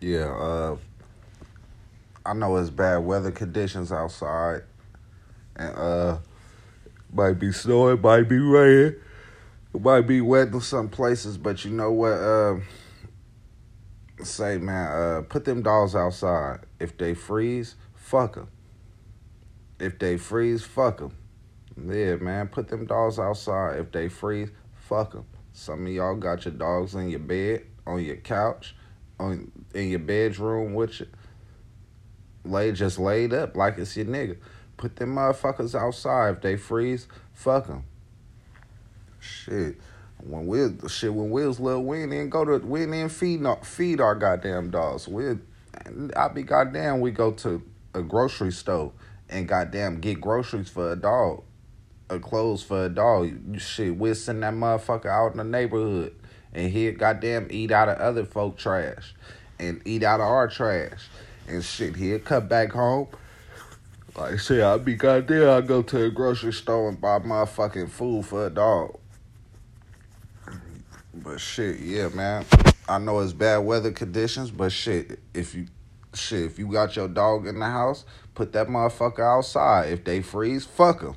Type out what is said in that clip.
Yeah, uh, I know it's bad weather conditions outside, and uh, might be snowing, might be raining, it might be wet in some places. But you know what? Uh, say, man, uh, put them dogs outside. If they freeze, fuck them. If they freeze, fuck them. Yeah, man, put them dogs outside. If they freeze, fuck them. Some of y'all got your dogs in your bed, on your couch, on in your bedroom with you. Lay just laid up like it's your nigga. Put them motherfuckers outside. If they freeze, fuck them. Shit. When we shit when we was little, we didn't go to we didn't feed feed our goddamn dogs. We I be goddamn we go to a grocery store and goddamn get groceries for a dog, a clothes for a dog. Shit, we'll send that motherfucker out in the neighborhood and he goddamn eat out of other folk trash and eat out of our trash and shit. He'll come back home. Like said, I be goddamn. I go to the grocery store and buy motherfucking food for a dog. But shit, yeah, man. I know it's bad weather conditions, but shit, if you shit, if you got your dog in the house, put that motherfucker outside. If they freeze, fuck them.